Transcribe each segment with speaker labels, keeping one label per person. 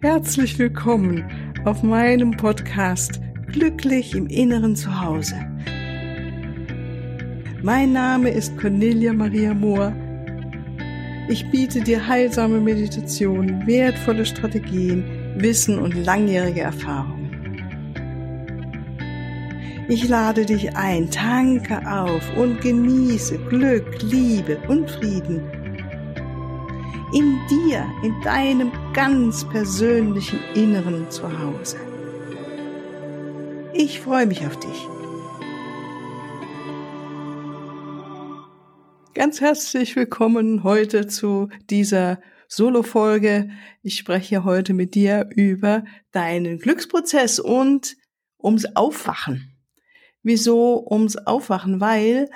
Speaker 1: Herzlich willkommen auf meinem Podcast Glücklich im Inneren zu Hause. Mein Name ist Cornelia Maria Mohr. Ich biete dir heilsame Meditationen, wertvolle Strategien, Wissen und langjährige Erfahrungen. Ich lade dich ein, tanke auf und genieße Glück, Liebe und Frieden. In dir, in deinem ganz persönlichen Inneren zu Hause. Ich freue mich auf dich. Ganz herzlich willkommen heute zu dieser Solo-Folge. Ich spreche heute mit dir über deinen Glücksprozess und ums Aufwachen. Wieso? Ums Aufwachen, weil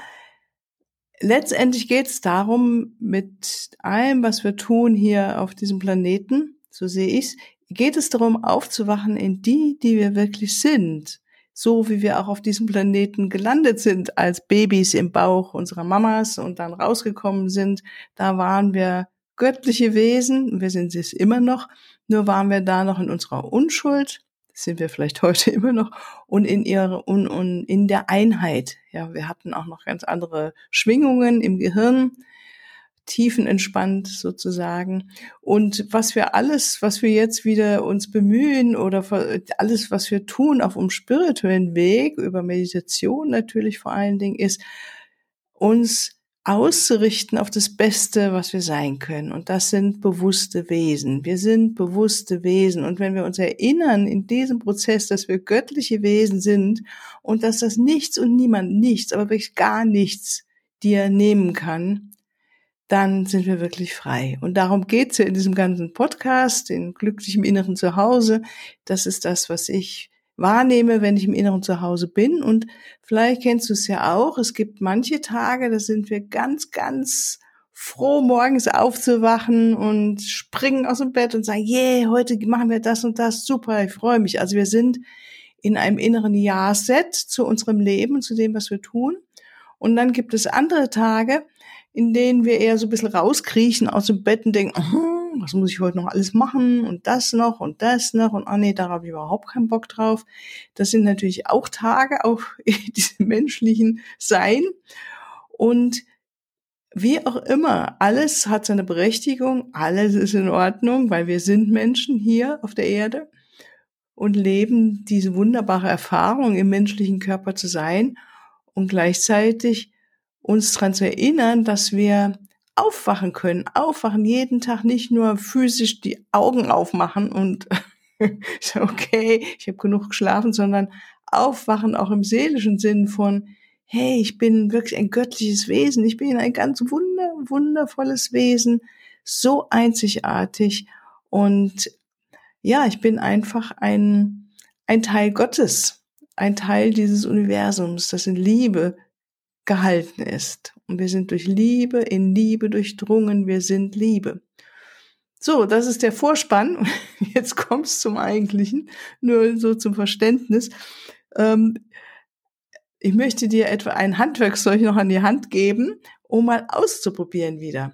Speaker 1: letztendlich geht es darum, mit allem, was wir tun hier auf diesem Planeten, so sehe ich's, geht es darum, aufzuwachen in die, die wir wirklich sind. So wie wir auch auf diesem Planeten gelandet sind, als Babys im Bauch unserer Mamas und dann rausgekommen sind, da waren wir göttliche Wesen, wir sind es immer noch, nur waren wir da noch in unserer Unschuld sind wir vielleicht heute immer noch, und in ihre und, und in der Einheit. Ja, wir hatten auch noch ganz andere Schwingungen im Gehirn, tiefenentspannt sozusagen. Und was wir alles, was wir jetzt wieder uns bemühen oder alles, was wir tun auf dem spirituellen Weg, über Meditation natürlich vor allen Dingen, ist, uns auszurichten auf das Beste, was wir sein können. Und das sind bewusste Wesen. Wir sind bewusste Wesen. Und wenn wir uns erinnern in diesem Prozess, dass wir göttliche Wesen sind und dass das nichts und niemand nichts, aber wirklich gar nichts dir nehmen kann, dann sind wir wirklich frei. Und darum geht's ja in diesem ganzen Podcast, in glücklichem Inneren Zuhause. Das ist das, was ich wahrnehme, wenn ich im Inneren zu Hause bin. Und vielleicht kennst du es ja auch. Es gibt manche Tage, da sind wir ganz, ganz froh, morgens aufzuwachen und springen aus dem Bett und sagen, yeah, heute machen wir das und das. Super, ich freue mich. Also wir sind in einem inneren Ja-Set zu unserem Leben, zu dem, was wir tun. Und dann gibt es andere Tage, in denen wir eher so ein bisschen rauskriechen aus dem Bett und denken, oh, was muss ich heute noch alles machen und das noch und das noch und ah nee, da habe ich überhaupt keinen Bock drauf. Das sind natürlich auch Tage, auch diese menschlichen Sein. Und wie auch immer, alles hat seine Berechtigung, alles ist in Ordnung, weil wir sind Menschen hier auf der Erde und leben diese wunderbare Erfahrung im menschlichen Körper zu sein und gleichzeitig uns daran zu erinnern, dass wir aufwachen können, aufwachen jeden Tag, nicht nur physisch die Augen aufmachen und okay, ich habe genug geschlafen, sondern aufwachen auch im seelischen Sinn von, hey, ich bin wirklich ein göttliches Wesen, ich bin ein ganz wunder, wundervolles Wesen, so einzigartig. Und ja, ich bin einfach ein, ein Teil Gottes, ein Teil dieses Universums, das in Liebe gehalten ist. Und wir sind durch Liebe in Liebe durchdrungen, wir sind Liebe. So, das ist der Vorspann. Jetzt kommst zum Eigentlichen, nur so zum Verständnis. Ähm, ich möchte dir etwa ein Handwerkzeug noch an die Hand geben, um mal auszuprobieren wieder.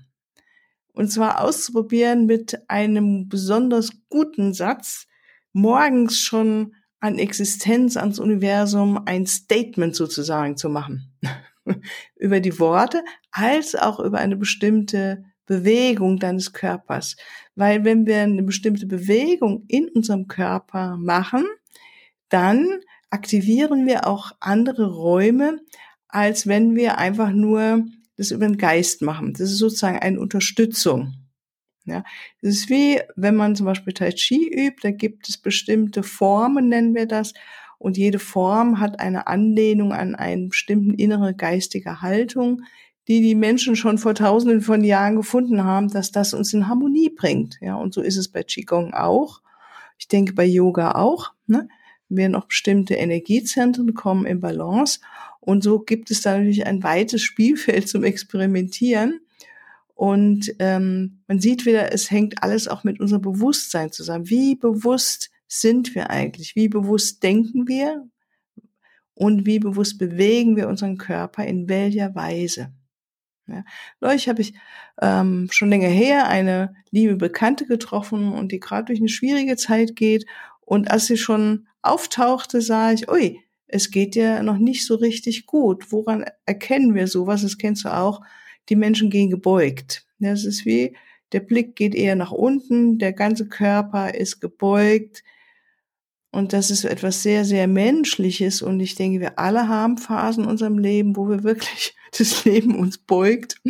Speaker 1: Und zwar auszuprobieren mit einem besonders guten Satz, morgens schon an Existenz, ans Universum ein Statement sozusagen zu machen. über die Worte als auch über eine bestimmte Bewegung deines Körpers. Weil wenn wir eine bestimmte Bewegung in unserem Körper machen, dann aktivieren wir auch andere Räume, als wenn wir einfach nur das über den Geist machen. Das ist sozusagen eine Unterstützung. Ja, das ist wie, wenn man zum Beispiel Tai Chi übt, da gibt es bestimmte Formen, nennen wir das, und jede Form hat eine Anlehnung an einen bestimmten innere geistige Haltung, die die Menschen schon vor tausenden von Jahren gefunden haben, dass das uns in Harmonie bringt. Ja, und so ist es bei Qigong auch. Ich denke bei Yoga auch. Ne? Werden auch bestimmte Energiezentren kommen in Balance. Und so gibt es da natürlich ein weites Spielfeld zum Experimentieren. Und ähm, man sieht wieder, es hängt alles auch mit unserem Bewusstsein zusammen. Wie bewusst sind wir eigentlich? Wie bewusst denken wir? Und wie bewusst bewegen wir unseren Körper? In welcher Weise? Ja. Neulich habe ich ähm, schon länger her eine liebe Bekannte getroffen und die gerade durch eine schwierige Zeit geht. Und als sie schon auftauchte, sah ich, ui, es geht dir noch nicht so richtig gut. Woran erkennen wir sowas? Das kennst du auch. Die Menschen gehen gebeugt. Das ist wie, der Blick geht eher nach unten, der ganze Körper ist gebeugt. Und das ist etwas sehr, sehr Menschliches. Und ich denke, wir alle haben Phasen in unserem Leben, wo wir wirklich das Leben uns beugt,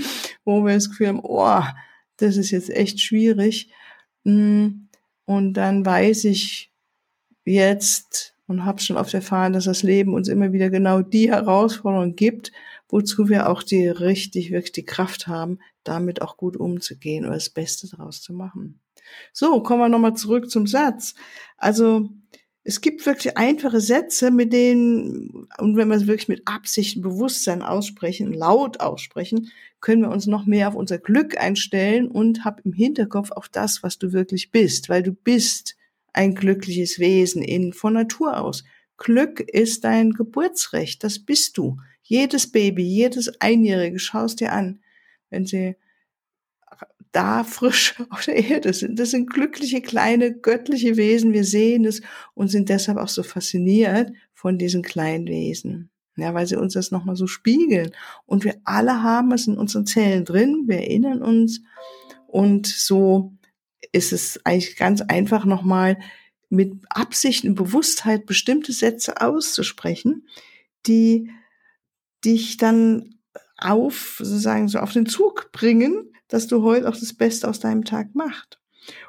Speaker 1: wo wir das Gefühl haben, oh, das ist jetzt echt schwierig. Mm, und dann weiß ich jetzt und habe schon oft erfahren, dass das Leben uns immer wieder genau die Herausforderungen gibt, wozu wir auch die richtig, wirklich die Kraft haben, damit auch gut umzugehen oder das Beste daraus zu machen. So, kommen wir nochmal zurück zum Satz. Also, es gibt wirklich einfache Sätze, mit denen, und wenn wir es wirklich mit Absicht und Bewusstsein aussprechen, laut aussprechen, können wir uns noch mehr auf unser Glück einstellen und hab im Hinterkopf auch das, was du wirklich bist, weil du bist ein glückliches Wesen in, von Natur aus. Glück ist dein Geburtsrecht, das bist du. Jedes Baby, jedes Einjährige, schaust dir an, wenn sie da frisch auf der Erde sind. Das sind glückliche, kleine, göttliche Wesen. Wir sehen es und sind deshalb auch so fasziniert von diesen kleinen Wesen. Ja, weil sie uns das nochmal so spiegeln. Und wir alle haben es in unseren Zellen drin. Wir erinnern uns. Und so ist es eigentlich ganz einfach nochmal mit Absicht und Bewusstheit bestimmte Sätze auszusprechen, die dich dann auf, sozusagen so auf den Zug bringen, dass du heute auch das Beste aus deinem Tag machst.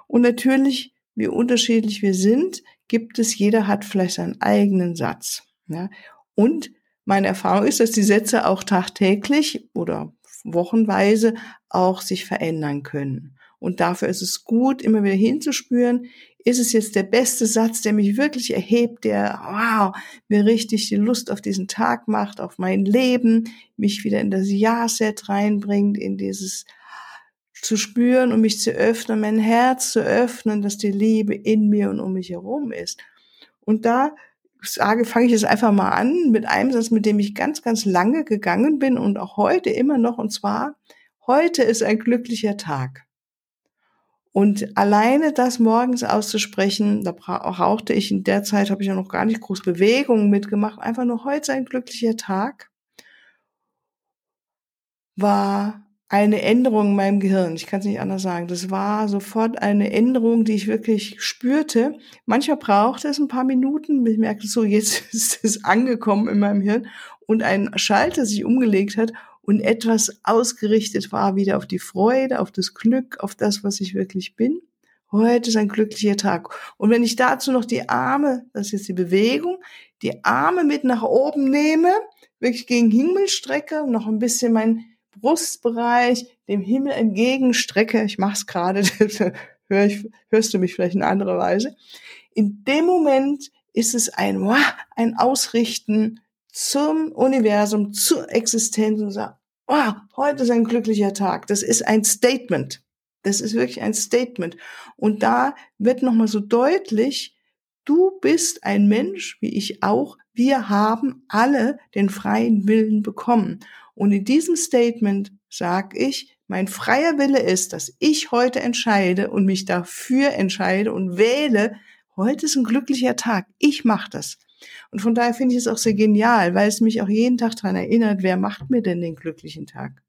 Speaker 1: Und natürlich, wie unterschiedlich wir sind, gibt es, jeder hat vielleicht seinen eigenen Satz. Ja? Und meine Erfahrung ist, dass die Sätze auch tagtäglich oder wochenweise auch sich verändern können. Und dafür ist es gut, immer wieder hinzuspüren, ist es jetzt der beste Satz, der mich wirklich erhebt, der, wow, mir richtig die Lust auf diesen Tag macht, auf mein Leben, mich wieder in das Ja-Set reinbringt, in dieses zu spüren und mich zu öffnen, mein Herz zu öffnen, dass die Liebe in mir und um mich herum ist. Und da sage, fange ich jetzt einfach mal an mit einem Satz, mit dem ich ganz, ganz lange gegangen bin und auch heute immer noch, und zwar, heute ist ein glücklicher Tag. Und alleine das morgens auszusprechen, da brauchte ich in der Zeit, habe ich ja noch gar nicht groß Bewegungen mitgemacht, einfach nur heute ein glücklicher Tag, war eine Änderung in meinem Gehirn. Ich kann es nicht anders sagen. Das war sofort eine Änderung, die ich wirklich spürte. Manchmal brauchte es ein paar Minuten. Ich merkte so, jetzt ist es angekommen in meinem Hirn und ein Schalter sich umgelegt hat und etwas ausgerichtet war wieder auf die Freude, auf das Glück, auf das, was ich wirklich bin. Heute ist ein glücklicher Tag. Und wenn ich dazu noch die Arme, das ist jetzt die Bewegung, die Arme mit nach oben nehme, wirklich gegen Himmel strecke, noch ein bisschen mein Brustbereich dem Himmel entgegenstrecke, ich mache es gerade, hör hörst du mich vielleicht in anderer Weise. In dem Moment ist es ein, ein Ausrichten zum Universum, zur Existenz und sagt, oh, heute ist ein glücklicher Tag. Das ist ein Statement. Das ist wirklich ein Statement. Und da wird nochmal so deutlich, du bist ein Mensch, wie ich auch. Wir haben alle den freien Willen bekommen. Und in diesem Statement sage ich, mein freier Wille ist, dass ich heute entscheide und mich dafür entscheide und wähle, heute ist ein glücklicher Tag. Ich mache das. Und von daher finde ich es auch sehr genial, weil es mich auch jeden Tag daran erinnert, wer macht mir denn den glücklichen Tag?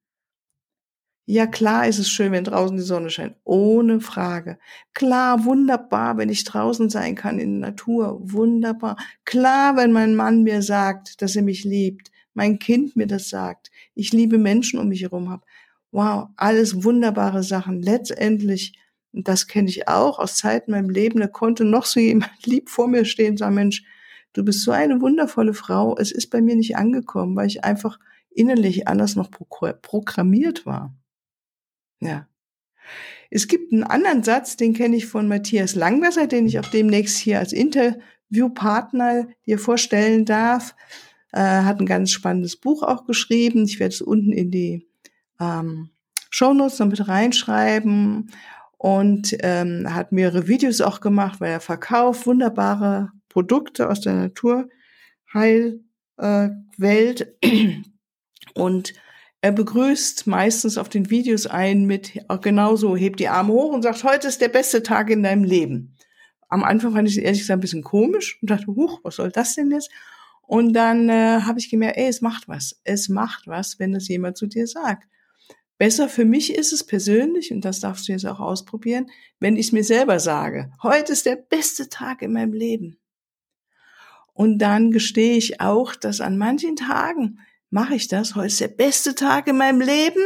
Speaker 1: Ja, klar ist es schön, wenn draußen die Sonne scheint. Ohne Frage. Klar, wunderbar, wenn ich draußen sein kann in der Natur. Wunderbar. Klar, wenn mein Mann mir sagt, dass er mich liebt. Mein Kind mir das sagt. Ich liebe Menschen um mich herum habe. Wow, alles wunderbare Sachen. Letztendlich, das kenne ich auch aus Zeiten meinem Leben, da konnte noch so jemand lieb vor mir stehen und sagen, Mensch, du bist so eine wundervolle Frau. Es ist bei mir nicht angekommen, weil ich einfach innerlich anders noch programmiert war. Ja. Es gibt einen anderen Satz, den kenne ich von Matthias Langwasser, den ich auch demnächst hier als Interviewpartner dir vorstellen darf. Äh, hat ein ganz spannendes Buch auch geschrieben. Ich werde es unten in die ähm, Shownotes noch mit reinschreiben und ähm, hat mehrere Videos auch gemacht, weil er verkauft wunderbare Produkte aus der Naturheilwelt. Äh, und Er begrüßt meistens auf den Videos ein mit genauso, hebt die Arme hoch und sagt, heute ist der beste Tag in deinem Leben. Am Anfang fand ich es ehrlich gesagt ein bisschen komisch und dachte, huch, was soll das denn jetzt? Und dann äh, habe ich gemerkt, ey, es macht was. Es macht was, wenn das jemand zu dir sagt. Besser für mich ist es persönlich, und das darfst du jetzt auch ausprobieren, wenn ich es mir selber sage, heute ist der beste Tag in meinem Leben. Und dann gestehe ich auch, dass an manchen Tagen mache ich das, heute ist der beste Tag in meinem Leben.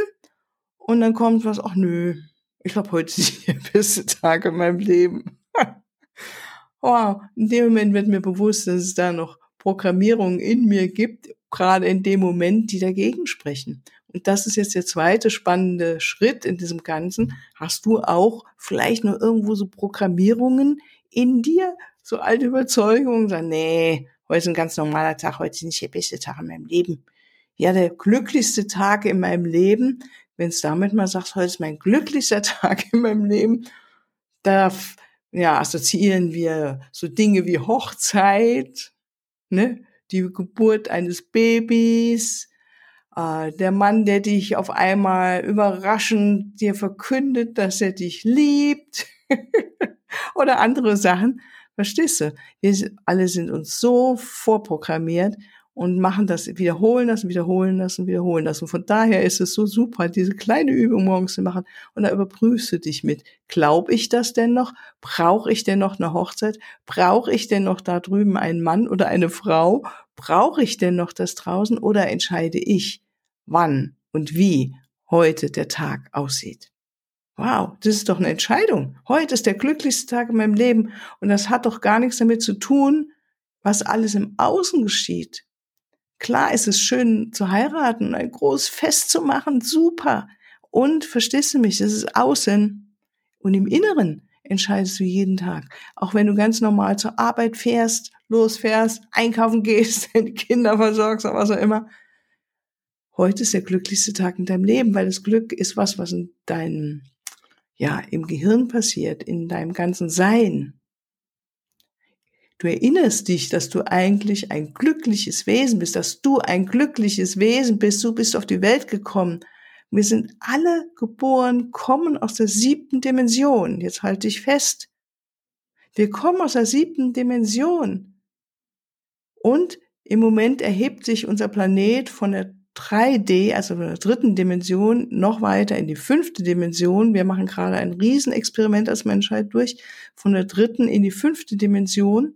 Speaker 1: Und dann kommt was, ach nö, ich glaube, heute ist der beste Tag in meinem Leben. wow, in dem Moment wird mir bewusst, dass es da noch Programmierungen in mir gibt, gerade in dem Moment, die dagegen sprechen. Und das ist jetzt der zweite spannende Schritt in diesem Ganzen. Hast du auch vielleicht nur irgendwo so Programmierungen in dir, so alte Überzeugungen, sagen, nee, heute ist ein ganz normaler Tag, heute ist nicht der beste Tag in meinem Leben ja, der glücklichste Tag in meinem Leben, wenn es damit mal sagst, heute ist mein glücklichster Tag in meinem Leben, da ja, assoziieren wir so Dinge wie Hochzeit, ne, die Geburt eines Babys, äh, der Mann, der dich auf einmal überraschend dir verkündet, dass er dich liebt oder andere Sachen. Verstehst du? Wir alle sind uns so vorprogrammiert und machen das, wiederholen das, wiederholen das und wiederholen das. Und von daher ist es so super, diese kleine Übung morgens zu machen. Und da überprüfst du dich mit, glaube ich das denn noch? Brauche ich denn noch eine Hochzeit? Brauche ich denn noch da drüben einen Mann oder eine Frau? Brauche ich denn noch das draußen? Oder entscheide ich, wann und wie heute der Tag aussieht? Wow, das ist doch eine Entscheidung. Heute ist der glücklichste Tag in meinem Leben. Und das hat doch gar nichts damit zu tun, was alles im Außen geschieht. Klar ist es schön zu heiraten, ein großes Fest zu machen, super. Und verstehst du mich, das ist außen. Und im Inneren entscheidest du jeden Tag. Auch wenn du ganz normal zur Arbeit fährst, losfährst, einkaufen gehst, deine Kinder versorgst oder was auch immer. Heute ist der glücklichste Tag in deinem Leben, weil das Glück ist was, was in deinem, ja, im Gehirn passiert, in deinem ganzen Sein. Du erinnerst dich, dass du eigentlich ein glückliches Wesen bist, dass du ein glückliches Wesen bist. Du bist auf die Welt gekommen. Wir sind alle geboren, kommen aus der siebten Dimension. Jetzt halte ich fest. Wir kommen aus der siebten Dimension. Und im Moment erhebt sich unser Planet von der 3D, also der dritten Dimension, noch weiter in die fünfte Dimension. Wir machen gerade ein Riesenexperiment als Menschheit durch, von der dritten in die fünfte Dimension.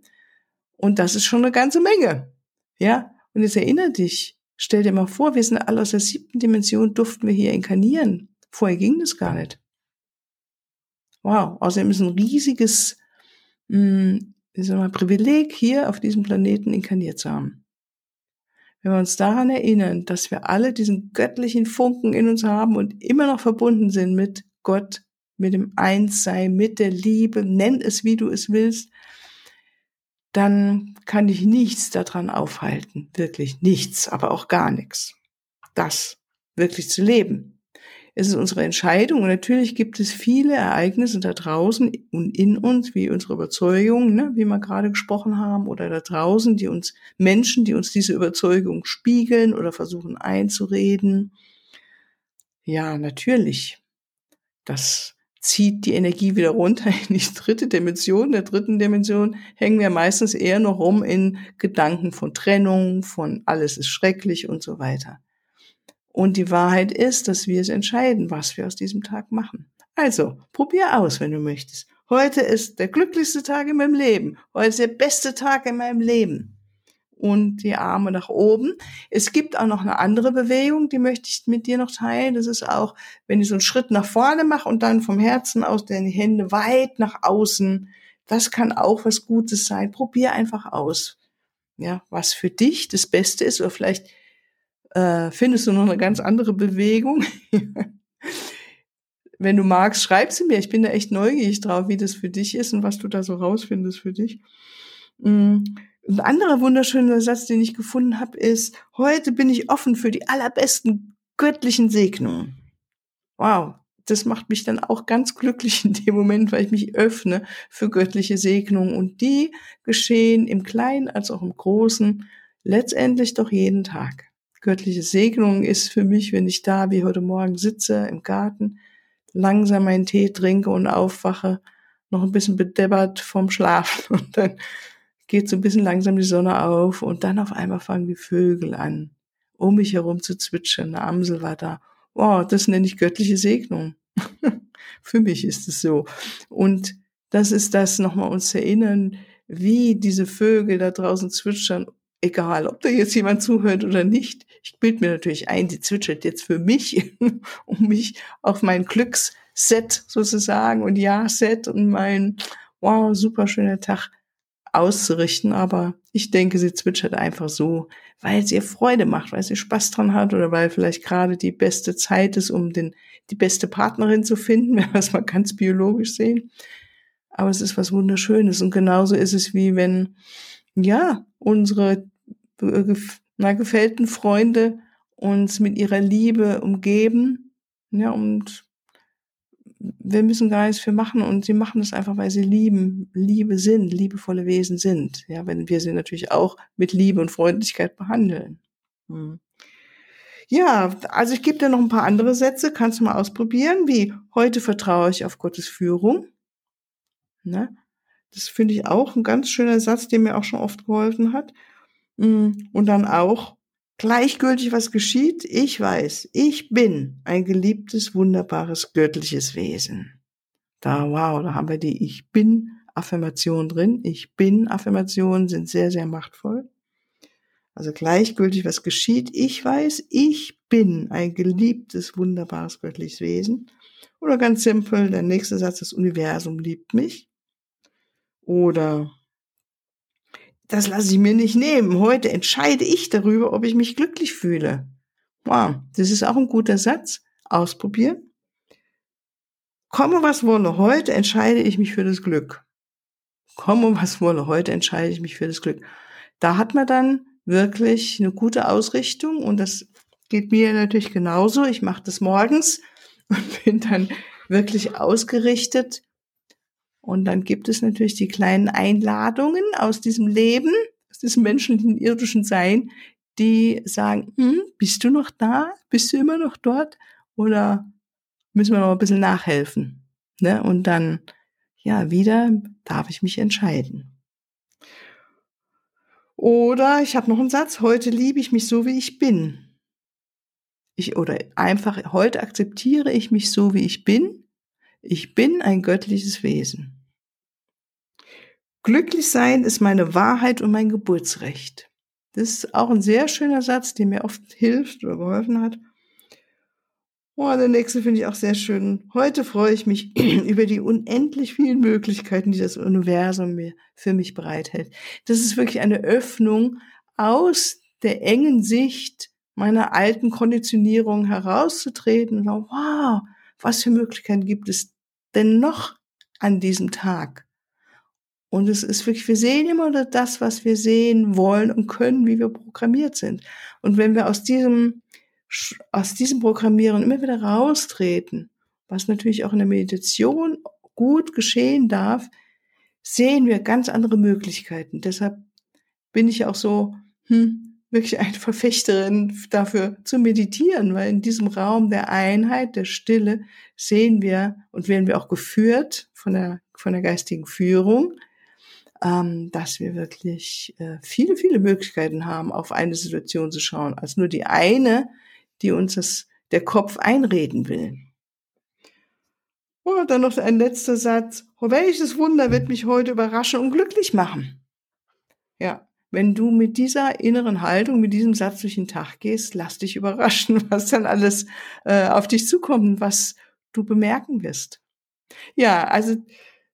Speaker 1: Und das ist schon eine ganze Menge. Ja? Und jetzt erinnere dich, stell dir mal vor, wir sind alle aus der siebten Dimension, durften wir hier inkarnieren. Vorher ging das gar nicht. Wow. Außerdem ist ein riesiges, mh, wie soll man, Privileg, hier auf diesem Planeten inkarniert zu haben. Wenn wir uns daran erinnern, dass wir alle diesen göttlichen Funken in uns haben und immer noch verbunden sind mit Gott, mit dem Einssein, mit der Liebe, nenn es wie du es willst, dann kann dich nichts daran aufhalten, wirklich nichts, aber auch gar nichts. Das wirklich zu leben. Es ist unsere Entscheidung und natürlich gibt es viele Ereignisse da draußen und in uns, wie unsere Überzeugung, ne, wie wir gerade gesprochen haben, oder da draußen, die uns Menschen, die uns diese Überzeugung spiegeln oder versuchen einzureden. Ja, natürlich. Das zieht die Energie wieder runter in die dritte Dimension. In der dritten Dimension hängen wir meistens eher noch rum in Gedanken von Trennung, von alles ist schrecklich und so weiter. Und die Wahrheit ist, dass wir es entscheiden, was wir aus diesem Tag machen. Also, probier aus, wenn du möchtest. Heute ist der glücklichste Tag in meinem Leben. Heute ist der beste Tag in meinem Leben und die Arme nach oben. Es gibt auch noch eine andere Bewegung, die möchte ich mit dir noch teilen. Das ist auch, wenn ich so einen Schritt nach vorne mache und dann vom Herzen aus deine Hände weit nach außen. Das kann auch was Gutes sein. Probier einfach aus. Ja, was für dich das Beste ist oder vielleicht äh, findest du noch eine ganz andere Bewegung. Wenn du magst, schreib sie mir. Ich bin da echt neugierig drauf, wie das für dich ist und was du da so rausfindest für dich. Mm. Ein anderer wunderschöner Satz, den ich gefunden habe, ist, heute bin ich offen für die allerbesten göttlichen Segnungen. Wow, das macht mich dann auch ganz glücklich in dem Moment, weil ich mich öffne für göttliche Segnungen. Und die geschehen im Kleinen als auch im Großen, letztendlich doch jeden Tag. Göttliche Segnung ist für mich, wenn ich da wie heute Morgen sitze im Garten, langsam meinen Tee trinke und aufwache, noch ein bisschen bedeppert vom Schlafen und dann geht so ein bisschen langsam die Sonne auf und dann auf einmal fangen die Vögel an, um mich herum zu zwitschern. Eine Amsel war da. Wow, das nenne ich göttliche Segnung. Für mich ist es so. Und das ist das, nochmal uns erinnern, wie diese Vögel da draußen zwitschern, egal, ob da jetzt jemand zuhört oder nicht. Ich bild mir natürlich ein, die zwitschert jetzt für mich, um mich auf mein Glücksset sozusagen und Ja-Set und mein, wow, super schöner Tag auszurichten, aber ich denke, sie zwitschert einfach so, weil es ihr Freude macht, weil sie Spaß dran hat oder weil vielleicht gerade die beste Zeit ist, um den, die beste Partnerin zu finden, wenn wir es mal ganz biologisch sehen. Aber es ist was Wunderschönes und genauso ist es wie wenn, ja, unsere äh, na, gefällten Freunde uns mit ihrer Liebe umgeben, ja, und wir müssen gar nichts für machen und sie machen das einfach, weil sie lieben, Liebe sind, liebevolle Wesen sind. Ja, wenn wir sie natürlich auch mit Liebe und Freundlichkeit behandeln. Hm. Ja, also ich gebe dir noch ein paar andere Sätze, kannst du mal ausprobieren, wie heute vertraue ich auf Gottes Führung. Ne? Das finde ich auch ein ganz schöner Satz, der mir auch schon oft geholfen hat. Hm. Und dann auch, Gleichgültig, was geschieht, ich weiß, ich bin ein geliebtes, wunderbares, göttliches Wesen. Da, wow, da haben wir die Ich bin Affirmation drin. Ich bin Affirmationen sind sehr, sehr machtvoll. Also gleichgültig, was geschieht, ich weiß, ich bin ein geliebtes, wunderbares, göttliches Wesen. Oder ganz simpel, der nächste Satz, das Universum liebt mich. Oder das lasse ich mir nicht nehmen. Heute entscheide ich darüber, ob ich mich glücklich fühle. Wow, das ist auch ein guter Satz. Ausprobieren. Komme was wolle, heute entscheide ich mich für das Glück. Komme was wolle, heute entscheide ich mich für das Glück. Da hat man dann wirklich eine gute Ausrichtung und das geht mir natürlich genauso. Ich mache das morgens und bin dann wirklich ausgerichtet und dann gibt es natürlich die kleinen Einladungen aus diesem Leben, aus diesem menschlichen irdischen Sein, die sagen, hm, bist du noch da? Bist du immer noch dort? Oder müssen wir noch ein bisschen nachhelfen? Ne? Und dann, ja, wieder darf ich mich entscheiden. Oder ich habe noch einen Satz, heute liebe ich mich so, wie ich bin. Ich, oder einfach, heute akzeptiere ich mich so, wie ich bin ich bin ein göttliches Wesen. Glücklich sein ist meine Wahrheit und mein Geburtsrecht. Das ist auch ein sehr schöner Satz, der mir oft hilft oder geholfen hat. Oh, der nächste finde ich auch sehr schön. Heute freue ich mich über die unendlich vielen Möglichkeiten, die das Universum mir für mich bereithält. Das ist wirklich eine Öffnung aus der engen Sicht meiner alten Konditionierung herauszutreten wow, was für Möglichkeiten gibt es denn noch an diesem Tag? Und es ist wirklich, wir sehen immer nur das, was wir sehen wollen und können, wie wir programmiert sind. Und wenn wir aus diesem, aus diesem Programmieren immer wieder raustreten, was natürlich auch in der Meditation gut geschehen darf, sehen wir ganz andere Möglichkeiten. Deshalb bin ich auch so, hm, wirklich eine Verfechterin dafür zu meditieren, weil in diesem Raum der Einheit, der Stille sehen wir und werden wir auch geführt von der, von der geistigen Führung, ähm, dass wir wirklich äh, viele, viele Möglichkeiten haben, auf eine Situation zu schauen, als nur die eine, die uns das, der Kopf einreden will. Und dann noch ein letzter Satz. Oh, welches Wunder wird mich heute überraschen und glücklich machen? Ja, wenn du mit dieser inneren Haltung, mit diesem Satz durch den Tag gehst, lass dich überraschen, was dann alles äh, auf dich zukommt, was du bemerken wirst. Ja, also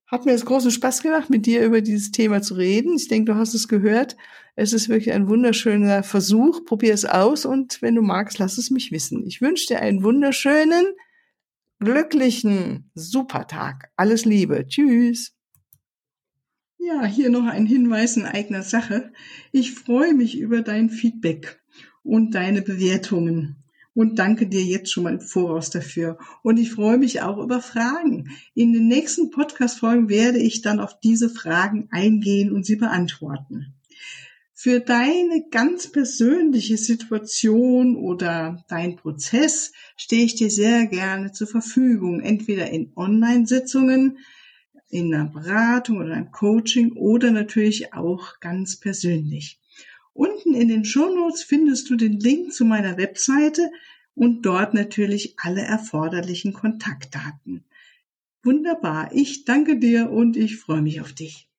Speaker 1: hat mir es großen Spaß gemacht, mit dir über dieses Thema zu reden. Ich denke, du hast es gehört. Es ist wirklich ein wunderschöner Versuch. Probier es aus und wenn du magst, lass es mich wissen. Ich wünsche dir einen wunderschönen, glücklichen, super Tag. Alles Liebe. Tschüss. Ja, hier noch ein Hinweis in eigener Sache. Ich freue mich über dein Feedback und deine Bewertungen und danke dir jetzt schon mal im Voraus dafür. Und ich freue mich auch über Fragen. In den nächsten Podcast-Folgen werde ich dann auf diese Fragen eingehen und sie beantworten. Für deine ganz persönliche Situation oder dein Prozess stehe ich dir sehr gerne zur Verfügung, entweder in Online-Sitzungen, in einer Beratung oder einem Coaching oder natürlich auch ganz persönlich. Unten in den Shownotes findest du den Link zu meiner Webseite und dort natürlich alle erforderlichen Kontaktdaten. Wunderbar. Ich danke dir und ich freue mich auf dich.